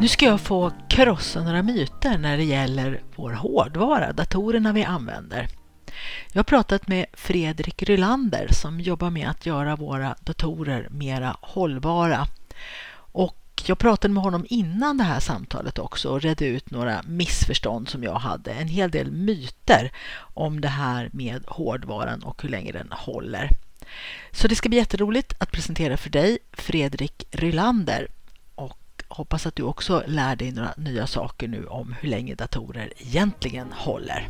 Nu ska jag få krossa några myter när det gäller vår hårdvara, datorerna vi använder. Jag har pratat med Fredrik Rylander som jobbar med att göra våra datorer mera hållbara. Och jag pratade med honom innan det här samtalet också och redde ut några missförstånd som jag hade. En hel del myter om det här med hårdvaran och hur länge den håller. Så det ska bli jätteroligt att presentera för dig Fredrik Rylander hoppas att du också lär dig några nya saker nu om hur länge datorer egentligen håller.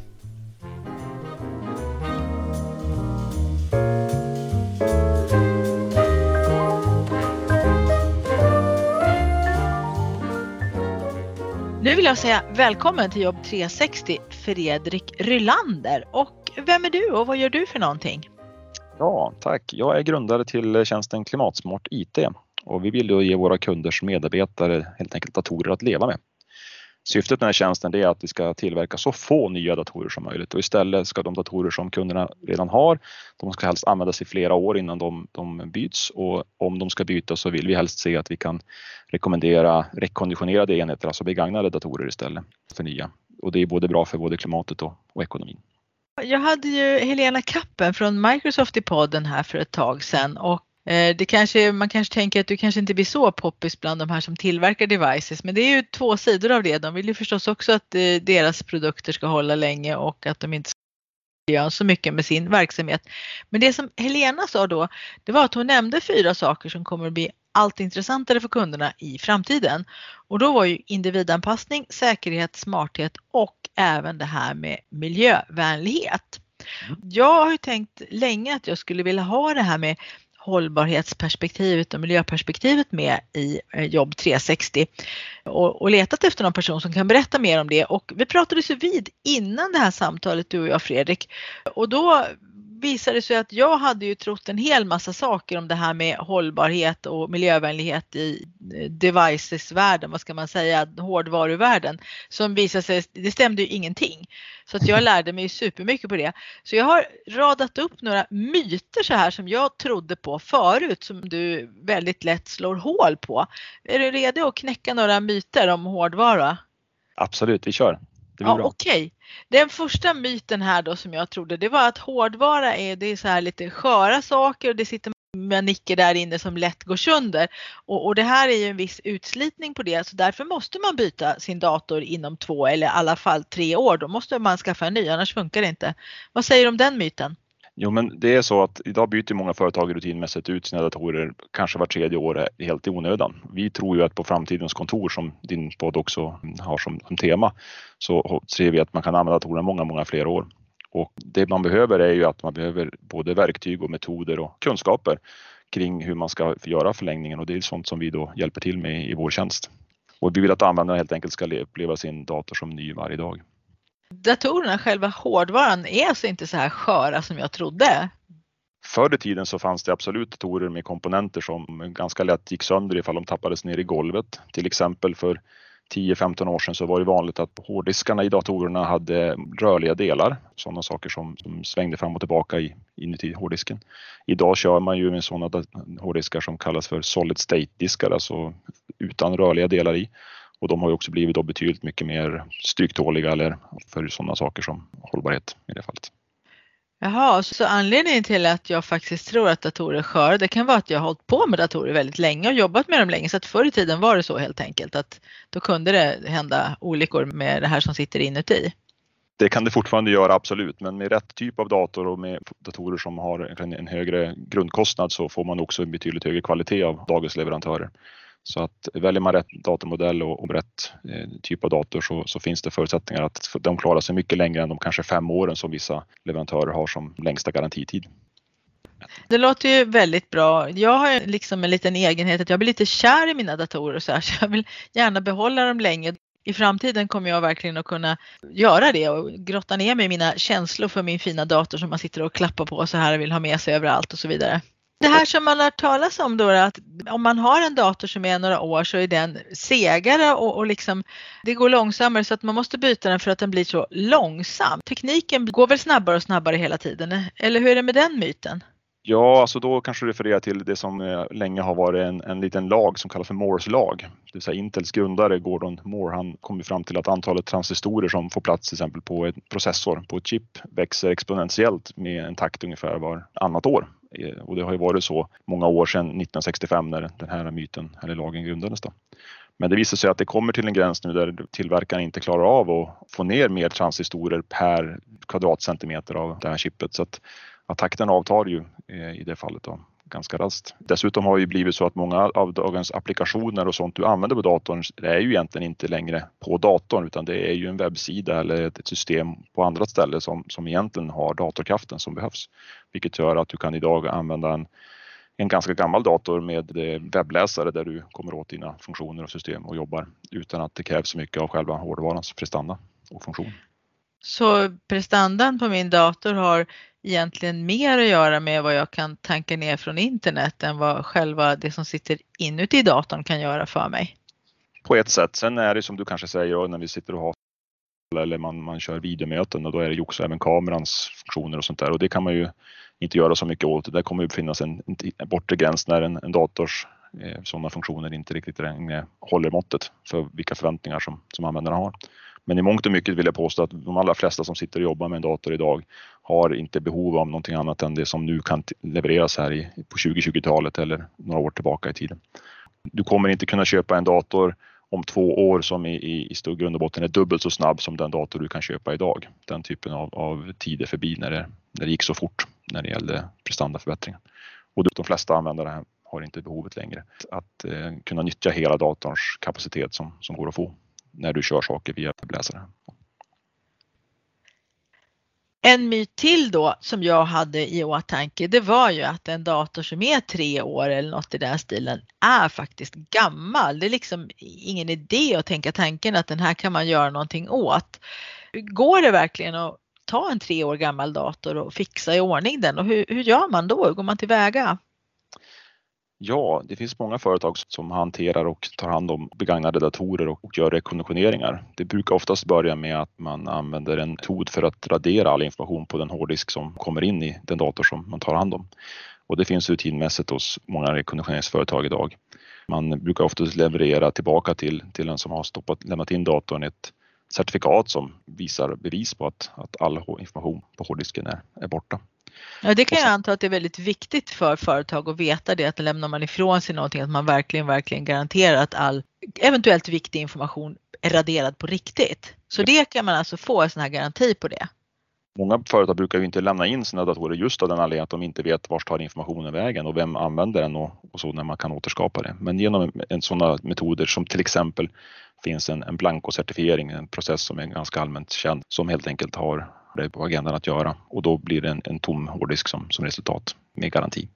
Nu vill jag säga välkommen till Jobb 360 Fredrik Rylander. Och vem är du och vad gör du för någonting? Ja, tack. Jag är grundare till tjänsten Klimatsmart IT och vi vill då ge våra kunders medarbetare helt enkelt datorer att leva med. Syftet med den här tjänsten är att vi ska tillverka så få nya datorer som möjligt och istället ska de datorer som kunderna redan har, de ska helst användas i flera år innan de, de byts och om de ska bytas så vill vi helst se att vi kan rekommendera rekonditionerade enheter, alltså begagnade datorer istället för nya. Och det är både bra för både klimatet och, och ekonomin. Jag hade ju Helena Kappen från Microsoft i podden här för ett tag sedan och det kanske, man kanske tänker att du kanske inte blir så poppis bland de här som tillverkar devices men det är ju två sidor av det. De vill ju förstås också att eh, deras produkter ska hålla länge och att de inte ska göra så mycket med sin verksamhet. Men det som Helena sa då, det var att hon nämnde fyra saker som kommer att bli allt intressantare för kunderna i framtiden. Och då var ju individanpassning, säkerhet, smarthet och även det här med miljövänlighet. Mm. Jag har ju tänkt länge att jag skulle vilja ha det här med hållbarhetsperspektivet och miljöperspektivet med i eh, Jobb 360 och, och, letat efter någon person som kan berätta mer om det. Och vi pratade så vid innan det här samtalet du och jag Fredrik. Och då visade det sig att jag hade ju trott en hel massa saker om det här med hållbarhet och miljövänlighet i eh, devices-världen, vad ska man säga, hårdvaruvärlden, som visade sig, det stämde ju ingenting. Så att jag lärde mig supermycket på det. Så jag har radat upp några myter så här som jag trodde på förut som du väldigt lätt slår hål på. Är du redo att knäcka några myter om hårdvara? Absolut, vi kör. Det blir ja, Okej. Okay. Den första myten här då som jag trodde det var att hårdvara är, det är så här lite sköra saker och det sitter manicker där inne som lätt går sönder. Och, och, det här är ju en viss utslitning på det så därför måste man byta sin dator inom två eller i alla fall tre år. Då måste man skaffa en ny annars funkar det inte. Vad säger du om den myten? Jo, men det är så att idag byter många företag rutinmässigt ut sina datorer kanske var tredje år helt i onödan. Vi tror ju att på framtidens kontor som din podd också har som, som tema så ser vi att man kan använda datorerna många, många fler år. Och det man behöver är ju att man behöver både verktyg och metoder och kunskaper kring hur man ska göra förlängningen och det är sånt som vi då hjälper till med i vår tjänst. Och vi vill att användarna helt enkelt ska uppleva sin dator som ny varje dag datorerna, själva hårdvaran, är alltså inte så här sköra som jag trodde. Förr i tiden så fanns det absolut datorer med komponenter som ganska lätt gick sönder ifall de tappades ner i golvet. Till exempel för 10-15 år sedan så var det vanligt att hårddiskarna i datorerna hade rörliga delar, sådana saker som, som svängde fram och tillbaka i, inuti hårddisken. Idag kör man ju med sådana hårddiskar som kallas för solid state-diskar, alltså utan rörliga delar i. Och de har ju också blivit då betydligt mycket mer stryktåliga eller för sådana saker som hållbarhet i det fallet. Jaha, så anledningen till att jag faktiskt tror att datorer är sköra, det kan vara att jag har hållit på med datorer väldigt länge och jobbat med dem länge. Så att förr i tiden var det så helt enkelt att då kunde det hända olyckor med det här som sitter inuti. Det kan det fortfarande göra absolut, men med rätt typ av dator och med datorer som har en högre grundkostnad så får man också en betydligt högre kvalitet av dagens leverantörer. Så att väljer man rätt datormodell och, och rätt eh, typ av dator så, så, finns det förutsättningar att de klarar sig mycket längre än de kanske fem åren som vissa leverantörer har som längsta garantitid. Det låter ju väldigt bra. Jag har liksom en liten egenhet att jag blir lite kär i mina datorer så, här, så jag vill gärna behålla dem länge. i framtiden kommer jag verkligen att kunna göra det och grotta ner mig i mina känslor för min fina dator som man sitter och klappar på så här och vill ha med sig överallt och så vidare. Det här som man har hört talas om då att om man har en dator som är några år så är den segare och, och liksom det går långsammare så att man måste byta den för att den blir så långsam. Tekniken går väl snabbare och snabbare hela tiden eller hur är det med den myten? Ja, alltså då kanske du refererar till det som eh, länge har varit en, en liten lag som kallas för Moores lag. Det vill säga Intels grundare Gordon Moore, han kom fram till att antalet transistorer som får plats till exempel på en processor, på ett chip, växer exponentiellt med en takt ungefär varannat år. Eh, och det har ju varit så många år sedan 1965 när den här myten eller lagen grundades. Då. Men det visar sig att det kommer till en gräns nu där tillverkaren inte klarar av att få ner mer transistorer per kvadratcentimeter av det här chippet. Så att att takten avtar ju eh, i det fallet då, ganska raskt. Dessutom har det ju blivit så att många av dagens applikationer och sånt du använder på datorn det är ju egentligen inte längre på datorn utan det är ju en webbsida eller ett system på andra ställen som, som egentligen har datorkraften som behövs. Vilket gör att du kan idag använda en, en ganska gammal dator med eh, webbläsare där du kommer åt dina funktioner och system och jobbar utan att det krävs så mycket av själva hårdvarans prestanda och funktion. Så prestandan på min dator har egentligen mer att göra med vad jag kan tanka ner från internet än vad själva det som sitter inuti datorn kan göra för mig. På ett sätt. Sen är det som du kanske säger när vi sitter och har eller man, man kör videomöten och då är det ju också även kamerans funktioner och sånt där och det kan man ju inte göra så mycket åt. Det kommer ju finnas en, en bortre gräns när en, en dators eh, sådana funktioner inte riktigt längre håller måttet för vilka förväntningar som, som användarna har. Men i mångt och mycket vill jag påstå att de allra flesta som sitter och jobbar med en dator idag har inte behov av någonting annat än det som nu kan levereras här i, på 2020-talet eller några år tillbaka i tiden. Du kommer inte kunna köpa en dator om två år som i, i, i grund och botten är dubbelt så snabb som den dator du kan köpa idag. Den typen av, av tid är förbi när det, när det gick så fort när det gällde prestandaförbättringar. Och de flesta användare har inte behovet längre att eh, kunna nyttja hela datorns kapacitet som, som går att få när du kör saker via webbläsare. En myt till då som jag hade i åtanke det var ju att en dator som är tre år eller något i den stilen är faktiskt gammal. Det är liksom ingen idé att tänka tanken att den här kan man göra någonting åt. Går det verkligen att ta en tre år gammal dator och fixa i ordning den och hur, hur gör man då? Hur går man tillväga? Ja, det finns många företag som hanterar och tar hand om begagnade datorer och gör rekonditioneringar. Det brukar oftast börja med att man använder en metod för att radera all information på den hårddisk som kommer in i den dator som man tar hand om. Och det finns rutinmässigt hos många rekonditioneringsföretag idag. Man brukar oftast leverera tillbaka till, till den som har stoppat, lämnat in datorn ett certifikat som visar bevis på att, att all information på hårddisken är, är borta. Ja, det kan jag anta att det är väldigt viktigt för företag att veta det, att lämnar man ifrån sig någonting att man verkligen, verkligen garanterar att all eventuellt viktig information är raderad på riktigt. Så det kan man alltså få en sån här garanti på det. Många företag brukar ju inte lämna in sina datorer just av den anledningen att de inte vet vart tar informationen vägen och vem använder den och, och så när man kan återskapa det. Men genom en, sådana metoder som till exempel finns en, en blankocertifiering, en process som är ganska allmänt känd som helt enkelt har det på agendan att göra och då blir det en, en tom hårddisk som, som resultat med garanti.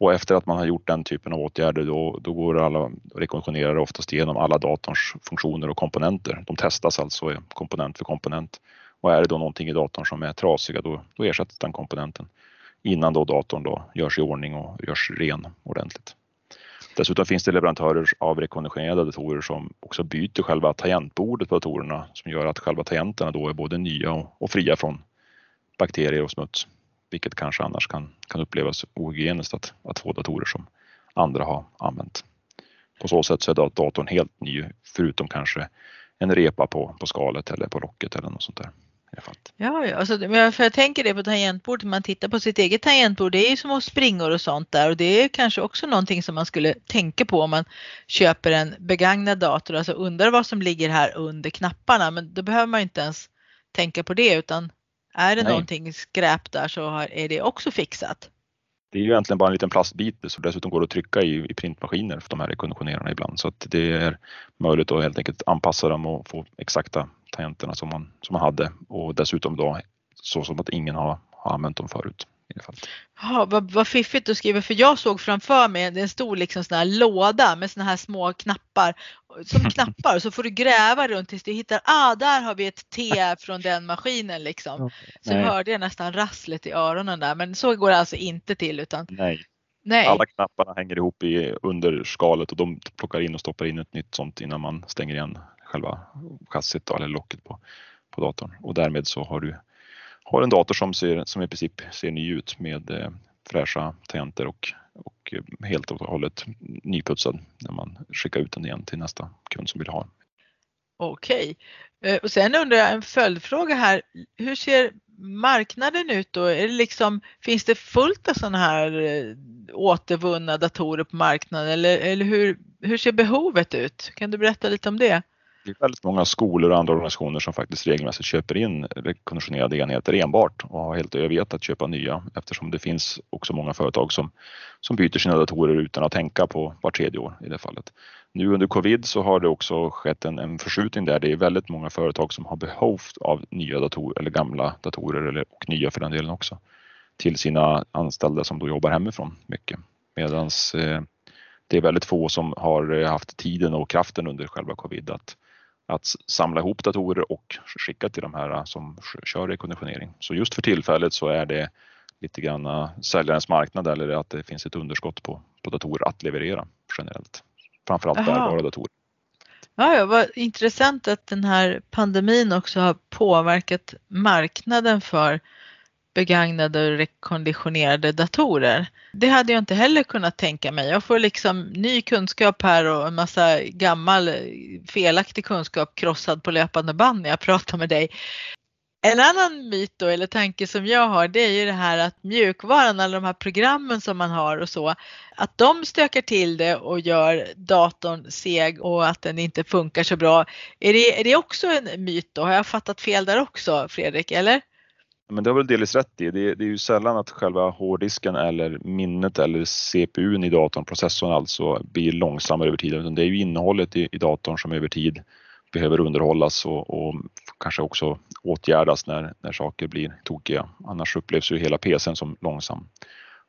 Och efter att man har gjort den typen av åtgärder då, då går alla rekonditionerare oftast igenom alla datorns funktioner och komponenter. De testas alltså komponent för komponent. Och är det då någonting i datorn som är trasiga då, då ersätts den komponenten innan då datorn då görs i ordning och görs ren ordentligt. Dessutom finns det leverantörer av rekonditionerade datorer som också byter själva tangentbordet på datorerna som gör att själva tangenterna då är både nya och, och fria från bakterier och smuts. Vilket kanske annars kan, kan upplevas ohygieniskt att, att få datorer som andra har använt. På så sätt så är datorn helt ny förutom kanske en repa på, på skalet eller på locket eller något sånt där Ja, ja alltså, för jag tänker det på tangentbord, man tittar på sitt eget tangentbord, det är ju små springor och sånt där och det är kanske också någonting som man skulle tänka på om man köper en begagnad dator, alltså undrar vad som ligger här under knapparna, men då behöver man inte ens tänka på det utan är det Nej. någonting skräp där så är det också fixat. Det är ju egentligen bara en liten plastbit som dessutom går att trycka i, i printmaskiner för de här rekonditionerarna ibland så att det är möjligt att helt enkelt anpassa dem och få exakta tangenterna som man, som man hade och dessutom då så som att ingen har, har använt dem förut i det fallet. Ja, vad, vad fiffigt du skriver för jag såg framför mig en stor liksom sån här låda med såna här små knappar. Som knappar så får du gräva runt tills du hittar, ah där har vi ett T från den maskinen liksom. Så Nej. hörde jag nästan rasslet i öronen där men så går det alltså inte till utan Nej. Nej. Alla knapparna hänger ihop i underskalet och de plockar in och stoppar in ett nytt sånt innan man stänger igen själva chassit eller locket på, på datorn och därmed så har du har en dator som, ser, som i princip ser ny ut med eh, fräscha tangenter och, och eh, helt och hållet nyputsad när man skickar ut den igen till nästa kund som vill ha. Okej, okay. och sen undrar jag en följdfråga här. Hur ser marknaden ut då? Är det liksom, finns det fullt av sådana här eh, återvunna datorer på marknaden eller, eller hur, hur ser behovet ut? Kan du berätta lite om det? Det är väldigt många skolor och andra organisationer som faktiskt regelmässigt köper in rekonditionerade enheter enbart och har helt övergett att köpa nya eftersom det finns också många företag som, som byter sina datorer utan att tänka på var tredje år i det fallet. Nu under covid så har det också skett en, en förskjutning där det är väldigt många företag som har behov av nya datorer eller gamla datorer eller, och nya för den delen också till sina anställda som då jobbar hemifrån mycket. Medans eh, det är väldigt få som har eh, haft tiden och kraften under själva covid att att samla ihop datorer och skicka till de här som kör rekonditionering. Så just för tillfället så är det lite grann säljarens marknad eller att det finns ett underskott på, på datorer att leverera generellt. Framförallt bärbara datorer. Ja, ja, vad intressant att den här pandemin också har påverkat marknaden för begagnade och rekonditionerade datorer. Det hade jag inte heller kunnat tänka mig. Jag får liksom ny kunskap här och en massa gammal eh, felaktig kunskap krossad på löpande band när jag pratar med dig. En annan myt då, eller tanke som jag har det är ju det här att mjukvaran, alla de här programmen som man har och så, att de stökar till det och gör datorn seg och att den inte funkar så bra. Är det, är det också en myt då? Har jag fattat fel där också Fredrik, eller? Men det har väl delvis rätt i. Det, det är ju sällan att själva hårddisken eller minnet eller CPUn i datorn, processorn alltså, blir långsammare över tid. Utan det är ju innehållet i, i datorn som över tid behöver underhållas och, och, kanske också åtgärdas när, när saker blir tokiga. Annars upplevs ju hela PCn som långsam.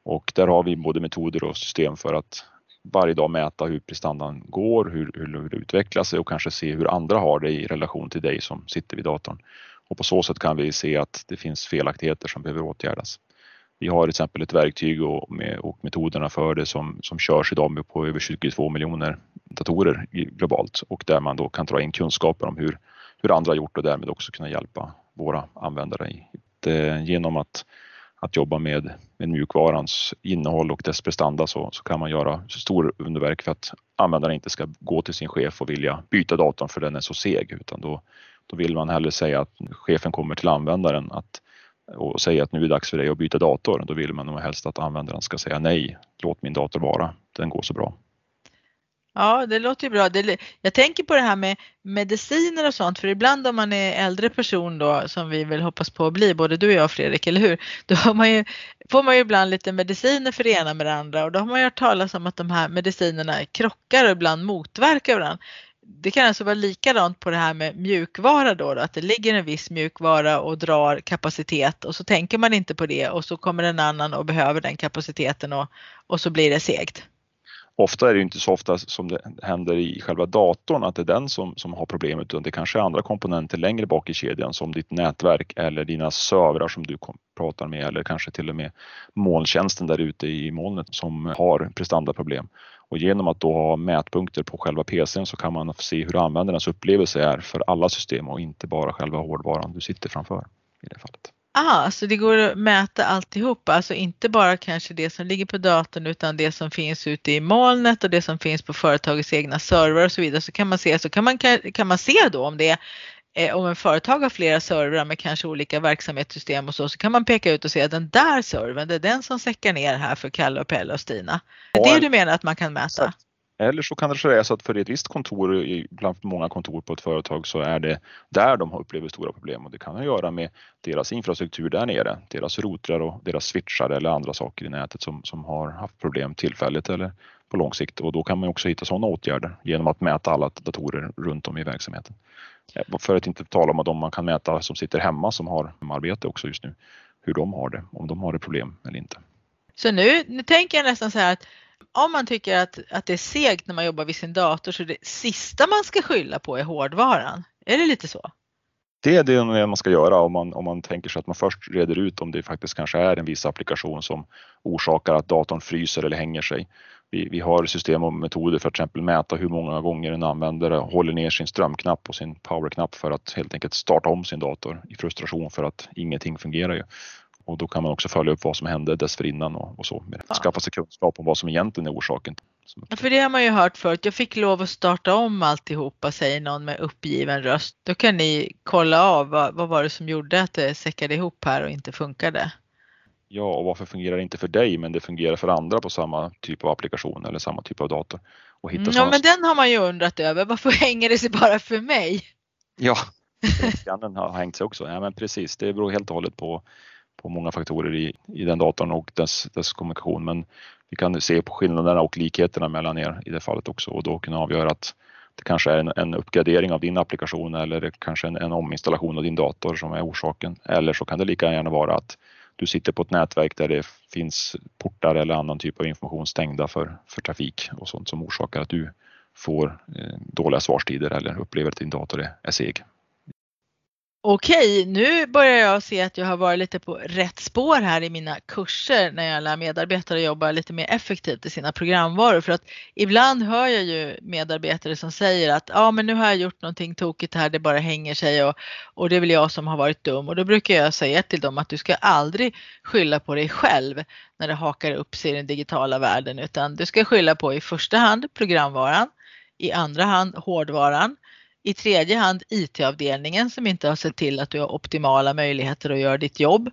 Och där har vi både metoder och system för att varje dag mäta hur prestandan går, hur, hur det utvecklar sig och kanske se hur andra har det i relation till dig som sitter vid datorn. Och på så sätt kan vi se att det finns felaktigheter som behöver åtgärdas. Vi har till exempel ett verktyg och, med, och metoderna för det som, som körs idag på över 22 miljoner datorer globalt och där man då kan dra in kunskaper om hur, hur andra har gjort och därmed också kunna hjälpa våra användare i, det, genom att, att jobba med, med mjukvarans innehåll och dess prestanda så, så kan man göra stor underverk för att användaren inte ska gå till sin chef och vilja byta datorn för den är så seg utan då, då vill man hellre säga att chefen kommer till användaren att, och säger att nu är det dags för dig att byta dator. Då vill man nog helst att användaren ska säga nej, låt min dator vara, den går så bra. Ja, det låter ju bra. jag tänker på det här med mediciner och sånt, för ibland om man är äldre person då, som vi väl hoppas på att bli, både du och jag Fredrik, eller hur? Då man ju, får man ju ibland lite mediciner för det ena med det andra och då har man ju hört talas om att de här medicinerna krockar och ibland motverkar varandra det kan alltså vara likadant på det här med mjukvara då, då, att det ligger en viss mjukvara och drar kapacitet och så tänker man inte på det och så kommer en annan och behöver den kapaciteten och, och så blir det segt. Ofta är det inte så ofta som det händer i själva datorn att det är den som, som har problemet utan det kanske är andra komponenter längre bak i kedjan som ditt nätverk eller dina servrar som du pratar med eller kanske till och med molntjänsten där ute i molnet som har prestandaproblem. Och genom att då ha mätpunkter på själva PCn så kan man se hur användarens upplevelse är för alla system och inte bara själva hårdvaran du sitter framför i det fallet. Ah, så det går att mäta alltihopa, alltså inte bara kanske det som ligger på datorn utan det som finns ute i molnet och det som finns på företagets egna servrar och så vidare. Så kan man se, så kan man, kan man se då om det eh, om en företag har flera servrar med kanske olika verksamhetssystem och så, så kan man peka ut och att den där servern, det är den som säckar ner här för Kalle och Pelle och Stina. Det är det du menar att man kan mäta? Eller så kan det vara så att för ett visst kontor, bland många kontor på ett företag, så är det där de upplever stora problem och det kan ha att göra med deras infrastruktur där nere, deras routrar och deras switchar eller andra saker i nätet som, som har haft problem tillfälligt eller på lång sikt och då kan man också hitta sådana åtgärder genom att mäta alla datorer runt om i verksamheten. För att inte tala om att om man kan mäta som sitter hemma som har arbete också just nu, hur de har det, om de har ett problem eller inte. Så nu, nu tänker jag nästan så här att om man tycker att, att det är segt när man jobbar vid sin dator så det sista man ska skylla på är hårdvaran. Är det lite så? Det är det man ska göra om man, om man tänker sig att man först reder ut om det faktiskt kanske är en viss applikation som orsakar att datorn fryser eller hänger sig. Vi, vi har system och metoder för att till exempel mäta hur många gånger en användare håller ner sin strömknapp och sin powerknapp för att helt enkelt starta om sin dator i frustration för att ingenting fungerar. Ju. Och då kan man också följa upp vad som hände dessförinnan och, och så. Skaffa sig kunskap om vad som egentligen är orsaken. Ja, för det har man ju hört förut. Jag fick lov att starta om alltihopa, säger någon med uppgiven röst. Då kan ni kolla av vad, vad var det som gjorde att det säckade ihop här och inte funkade. Ja, och varför fungerar det inte för dig men det fungerar för andra på samma typ av applikation eller samma typ av dator? Och hitta mm, ja, men den har man ju undrat över. Varför hänger det sig bara för mig? Ja, den har hängt sig också. Ja, men precis, det beror helt och hållet på på många faktorer i, i den datorn och dess, dess kommunikation. Men vi kan se på skillnaderna och likheterna mellan er i det fallet också och då kunna avgöra att det kanske är en, en uppgradering av din applikation eller kanske en, en ominstallation av din dator som är orsaken. Eller så kan det lika gärna vara att du sitter på ett nätverk där det finns portar eller annan typ av information stängda för, för trafik och sånt som orsakar att du får eh, dåliga svarstider eller upplever att din dator är, är seg. Okej, nu börjar jag se att jag har varit lite på rätt spår här i mina kurser när jag lär medarbetare jobba lite mer effektivt i sina programvaror. För att ibland hör jag ju medarbetare som säger att ja, men nu har jag gjort någonting tokigt här, det bara hänger sig och, och det är väl jag som har varit dum. Och då brukar jag säga till dem att du ska aldrig skylla på dig själv när det hakar upp sig i den digitala världen, utan du ska skylla på i första hand programvaran, i andra hand hårdvaran i tredje hand IT-avdelningen som inte har sett till att du har optimala möjligheter att göra ditt jobb.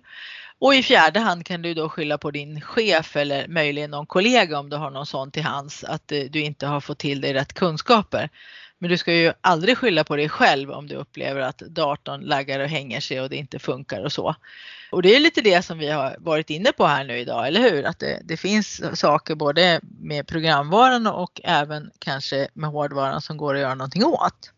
Och i fjärde hand kan du då skylla på din chef eller möjligen någon kollega om du har någon sån till hands att eh, du inte har fått till dig rätt kunskaper. Men du ska ju aldrig skylla på dig själv om du upplever att datorn laggar och hänger sig och det inte funkar och så. Och det är lite det som vi har varit inne på här nu idag, eller hur? Att det, det finns saker både med programvaran och även kanske med hårdvaran som går att göra någonting åt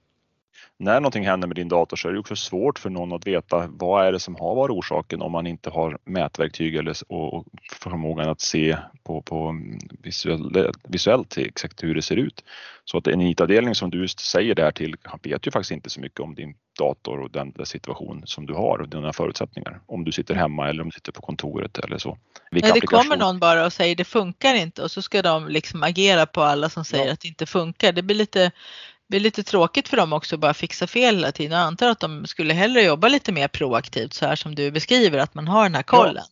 när någonting händer med din dator så är det också svårt för någon att veta vad är det som har varit orsaken om man inte har mätverktyg eller, och förmågan att se på, på visuell, visuellt exakt hur det ser ut. Så att en IT-avdelning som du säger där till vet ju faktiskt inte så mycket om din dator och den, den situation som du har och dina förutsättningar. Om du sitter hemma eller om du sitter på kontoret eller så. Vilka Nej, det kommer någon bara och säger det funkar inte och så ska de liksom agera på alla som säger ja. att det inte funkar. Det blir lite är lite tråkigt för dem också att bara fixa fel hela tiden. Jag antar att de skulle hellre jobba lite mer proaktivt så här som du beskriver, att man har den här kollen. Ja.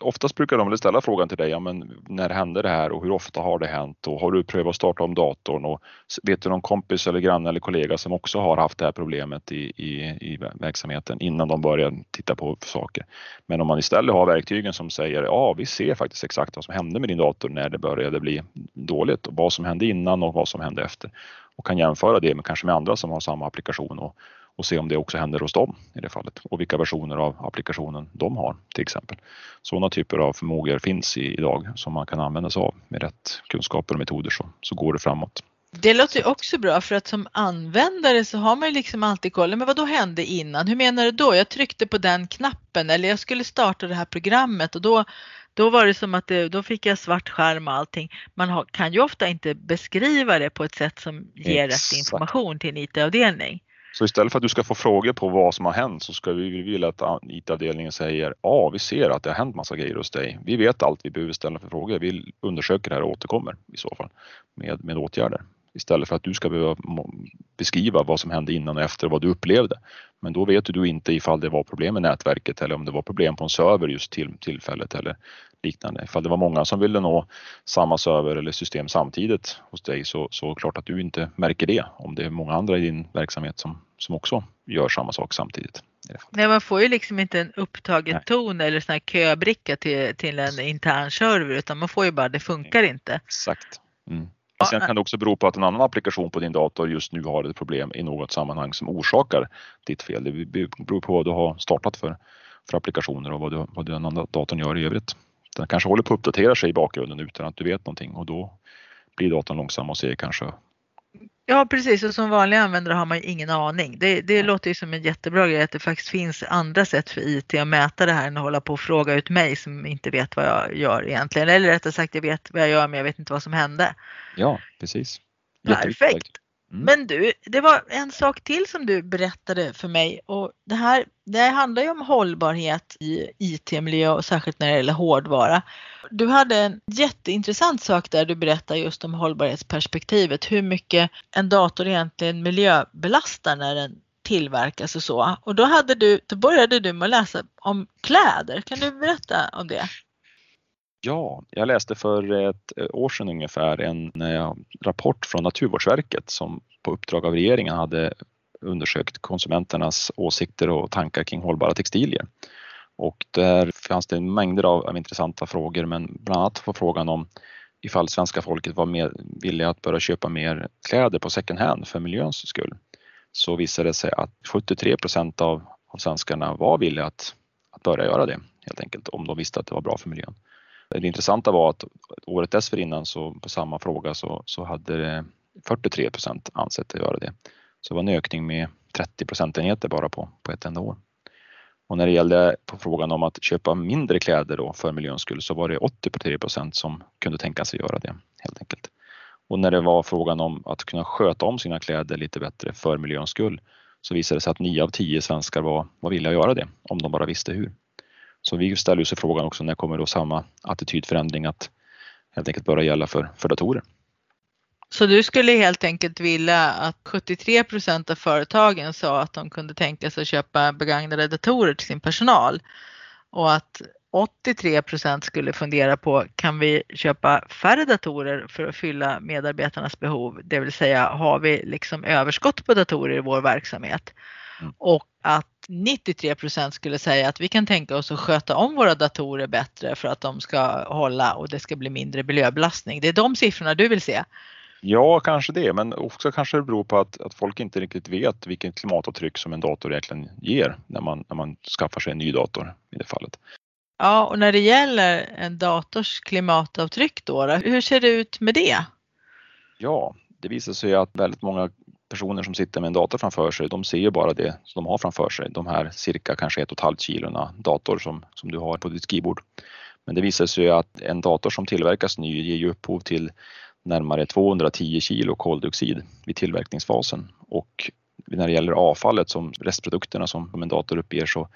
Oftast brukar de väl ställa frågan till dig, ja, men när hände det här och hur ofta har det hänt och har du prövat att starta om datorn och vet du någon kompis eller granne eller kollega som också har haft det här problemet i, i, i verksamheten innan de börjar titta på saker. Men om man istället har verktygen som säger, ja vi ser faktiskt exakt vad som hände med din dator när det började bli dåligt och vad som hände innan och vad som hände efter och kan jämföra det med kanske med andra som har samma applikation och, och se om det också händer hos dem i det fallet och vilka versioner av applikationen de har till exempel. Sådana typer av förmågor finns i, idag som man kan använda sig av med rätt kunskaper och metoder så, så går det framåt. Det låter ju också bra för att som användare så har man ju liksom alltid koll. Men vad då hände innan? Hur menar du då? Jag tryckte på den knappen eller jag skulle starta det här programmet och då då var det som att det, då fick jag svart skärm och allting. Man har, kan ju ofta inte beskriva det på ett sätt som ger Exakt. rätt information till en IT-avdelning. Så istället för att du ska få frågor på vad som har hänt så ska vi vilja att IT-avdelningen säger ja, vi ser att det har hänt massa grejer hos dig. Vi vet allt vi behöver ställa för frågor. Vi undersöker det här och återkommer i så fall med, med åtgärder istället för att du ska behöva beskriva vad som hände innan och efter och vad du upplevde. Men då vet du inte ifall det var problem med nätverket eller om det var problem på en server just till tillfället eller liknande. Ifall det var många som ville nå samma server eller system samtidigt hos dig så, så klart att du inte märker det om det är många andra i din verksamhet som, som också gör samma sak samtidigt. Nej, man får ju liksom inte en upptagen ton eller sån här köbricka till, till en intern server utan man får ju bara det funkar inte. Exakt. Mm. Sen kan det också bero på att en annan applikation på din dator just nu har ett problem i något sammanhang som orsakar ditt fel. Det beror på vad du har startat för, för applikationer och vad, du, vad den andra datorn gör i övrigt. Den kanske håller på att uppdatera sig i bakgrunden utan att du vet någonting och då blir datorn långsam och ser kanske Ja precis och som vanlig användare har man ju ingen aning. Det, det låter ju som en jättebra grej att det faktiskt finns andra sätt för IT att mäta det här än att hålla på och fråga ut mig som inte vet vad jag gör egentligen. Eller rättare sagt jag vet vad jag gör men jag vet inte vad som hände. Ja precis. Perfekt. Mm. Men du, det var en sak till som du berättade för mig och det här det handlar ju om hållbarhet i IT-miljö och särskilt när det gäller hårdvara. Du hade en jätteintressant sak där du berättade just om hållbarhetsperspektivet, hur mycket en dator egentligen miljöbelastar när den tillverkas och så. Och då, hade du, då började du med att läsa om kläder. Kan du berätta om det? Ja, jag läste för ett eh, år sedan ungefär en eh, rapport från Naturvårdsverket som på uppdrag av regeringen hade undersökt konsumenternas åsikter och tankar kring hållbara textilier. Och där fanns det mängder av, av intressanta frågor men bland annat på frågan om ifall svenska folket var mer villiga att börja köpa mer kläder på second hand för miljöns skull. Så visade det sig att 73 procent av, av svenskarna var villiga att, att börja göra det helt enkelt om de visste att det var bra för miljön. Det intressanta var att året dessförinnan så på samma fråga så, så hade 43 procent ansett att göra det. Så det var en ökning med 30 procentenheter bara på, på ett enda år. Och när det gällde på frågan om att köpa mindre kläder då för miljöns skull så var det 83 procent som kunde tänka sig göra det helt enkelt. Och när det var frågan om att kunna sköta om sina kläder lite bättre för miljöns skull så visade det sig att 9 av 10 svenskar var, var villiga att göra det om de bara visste hur. Så vi ställer oss frågan också när kommer då samma attitydförändring att helt enkelt börja gälla för, för datorer. Så du skulle helt enkelt vilja att 73 procent av företagen sa att de kunde tänka sig att köpa begagnade datorer till sin personal och att 83 procent skulle fundera på kan vi köpa färre datorer för att fylla medarbetarnas behov, det vill säga har vi liksom överskott på datorer i vår verksamhet? Mm. Och att 93 procent skulle säga att vi kan tänka oss att sköta om våra datorer bättre för att de ska hålla och det ska bli mindre miljöbelastning. Det är de siffrorna du vill se. Ja, kanske det, men också kanske det beror på att, att folk inte riktigt vet vilket klimatavtryck som en dator egentligen ger när man, när man skaffar sig en ny dator i det fallet. Ja, och när det gäller en dators klimatavtryck då, hur ser det ut med det? Ja, det visar sig att väldigt många personer som sitter med en dator framför sig, de ser ju bara det som de har framför sig. De här cirka kanske ett och ett halvt kilona dator som, som du har på ditt skrivbord. Men det visar sig att en dator som tillverkas ny ger ju upphov till närmare 210 kilo koldioxid vid tillverkningsfasen och när det gäller avfallet som restprodukterna som en dator uppger så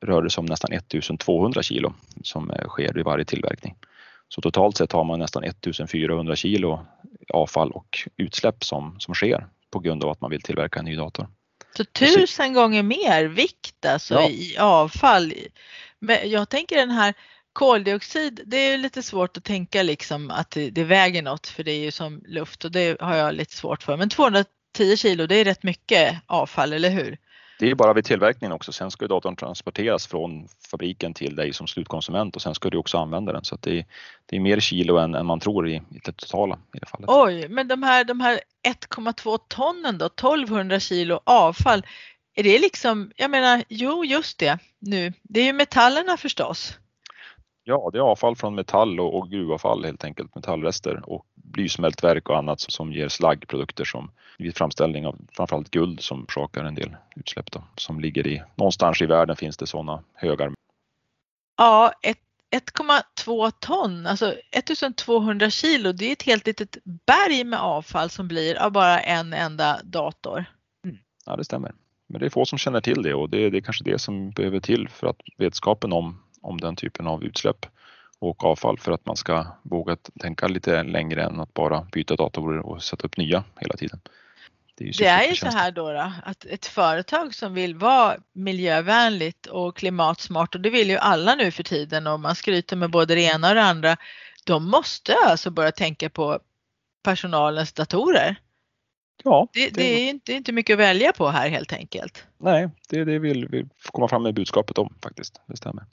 rör det sig om nästan 1200 kilo som eh, sker vid varje tillverkning. Så totalt sett har man nästan 1400 kilo avfall och utsläpp som, som sker på grund av att man vill tillverka en ny dator. Så tusen gånger mer vikt alltså ja. i avfall. Men jag tänker den här koldioxid, det är lite svårt att tänka liksom att det, det väger något för det är ju som luft och det har jag lite svårt för. Men 210 kilo, det är rätt mycket avfall, eller hur? Det är bara vid tillverkningen också. Sen ska datorn transporteras från fabriken till dig som slutkonsument och sen ska du också använda den. Så det är, det är mer kilo än, än man tror i, i det totala. I det fallet. Oj, men de här, de här 1,2 tonnen då, 1200 kilo avfall. Är det liksom, jag menar, jo just det nu, det är ju metallerna förstås. Ja, det är avfall från metall och, och gruvavfall helt enkelt, metallrester och blysmältverk och annat som ger slaggprodukter som vid framställning av framförallt guld som orsakar en del utsläpp då, som ligger i, någonstans i världen finns det sådana högar. Ja, 1,2 ton, alltså 1200 kilo, det är ett helt litet berg med avfall som blir av bara en enda dator. Mm. Ja, det stämmer. Men det är få som känner till det och det det är kanske det som behöver till för att vetskapen om om den typen av utsläpp och avfall för att man ska våga tänka lite längre än att bara byta datorer och sätta upp nya hela tiden. Det är ju, det är ju så här då, då, att ett företag som vill vara miljövänligt och klimatsmart och det vill ju alla nu för tiden och man skryter med både det ena och det andra. De måste alltså börja tänka på personalens datorer. Ja, det, det, det är, inte, det är inte mycket att välja på här helt enkelt. Nej, det är det vi vill komma fram med budskapet om faktiskt. Det stämmer.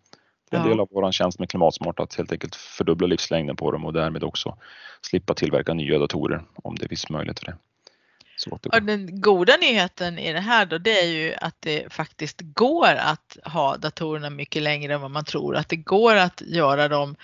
En del av vår tjänst med Klimatsmart att helt enkelt fördubbla livslängden på dem och därmed också slippa tillverka nya datorer om det finns möjlighet för det. Och den goda nyheten i det här då det är ju att det faktiskt går att ha datorerna mycket längre än vad man tror. Att det går att göra dem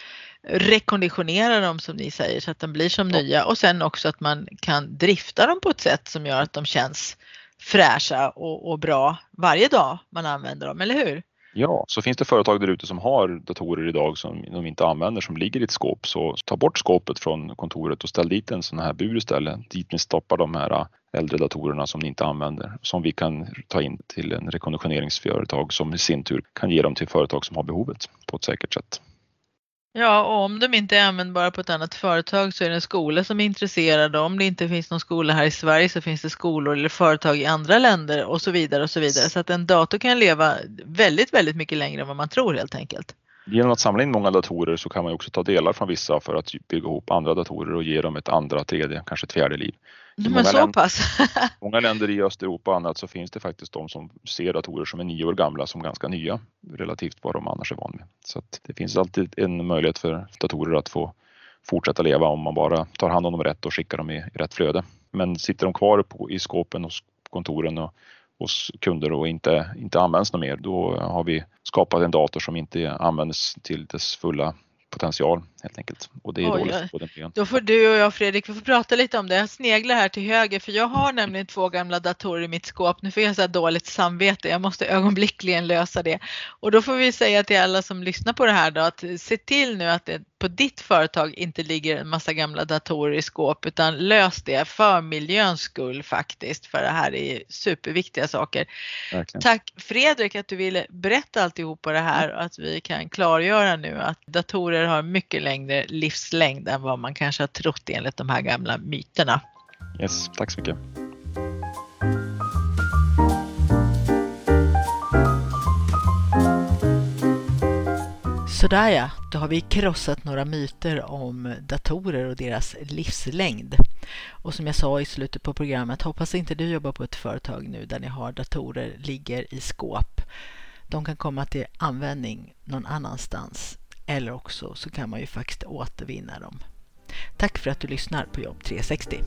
rekonditionera dem som ni säger så att de blir som ja. nya och sen också att man kan drifta dem på ett sätt som gör att de känns fräscha och, och bra varje dag man använder dem, eller hur? Ja, så finns det företag där ute som har datorer idag som de inte använder som ligger i ett skåp så ta bort skåpet från kontoret och ställ dit en sån här bur istället dit ni stoppar de här äh, äldre datorerna som ni inte använder som vi kan ta in till en rekonditioneringsföretag som i sin tur kan ge dem till företag som har behovet på ett säkert sätt. Ja, och om de inte är användbara på ett annat företag så är det en skola som är intresserad. Om det inte finns någon skola här i Sverige så finns det skolor eller företag i andra länder och så vidare och så vidare. Så att en dator kan leva väldigt, väldigt mycket längre än vad man tror helt enkelt. Genom att samla in många datorer så kan man också ta delar från vissa för att bygga ihop andra datorer och ge dem ett andra, tredje, kanske ett fjärde liv. I Men så länder, pass? många länder i Östeuropa och annat så finns det faktiskt de som ser datorer som är nio år gamla som ganska nya relativt vad de annars är van med. Så det finns alltid en möjlighet för datorer att få fortsätta leva om man bara tar hand om dem rätt och skickar dem i, i rätt flöde. Men sitter de kvar på, i skåpen hos kontoren och hos kunder och inte, inte används något mer, då har vi skapat en dator som inte används till dess fulla potential helt enkelt. Och det är Oj, dåligt på den miljön. Då får du och jag Fredrik, vi får prata lite om det. Jag sneglar här till höger för jag har nämligen två gamla datorer i mitt skåp. Nu får jag så här dåligt samvete. Jag måste ögonblickligen lösa det. Och då får vi säga till alla som lyssnar på det här då att se till nu att det på ditt företag inte ligger en massa gamla datorer i skåp utan lös det för miljöns skull faktiskt för det här är superviktiga saker. Verkligen. Tack Fredrik att du ville berätta alltihop på det här och att vi kan klargöra nu att datorer har mycket längre livslängd än vad man kanske har trott enligt de här gamla myterna. Yes, tack så mycket. Sådär ja, då har vi krossat några myter om datorer och deras livslängd. Och som jag sa i slutet på programmet, hoppas inte du jobbar på ett företag nu där ni har datorer ligger i skåp. De kan komma till användning någon annanstans eller också så kan man ju faktiskt återvinna dem. Tack för att du lyssnar på Jobb 360.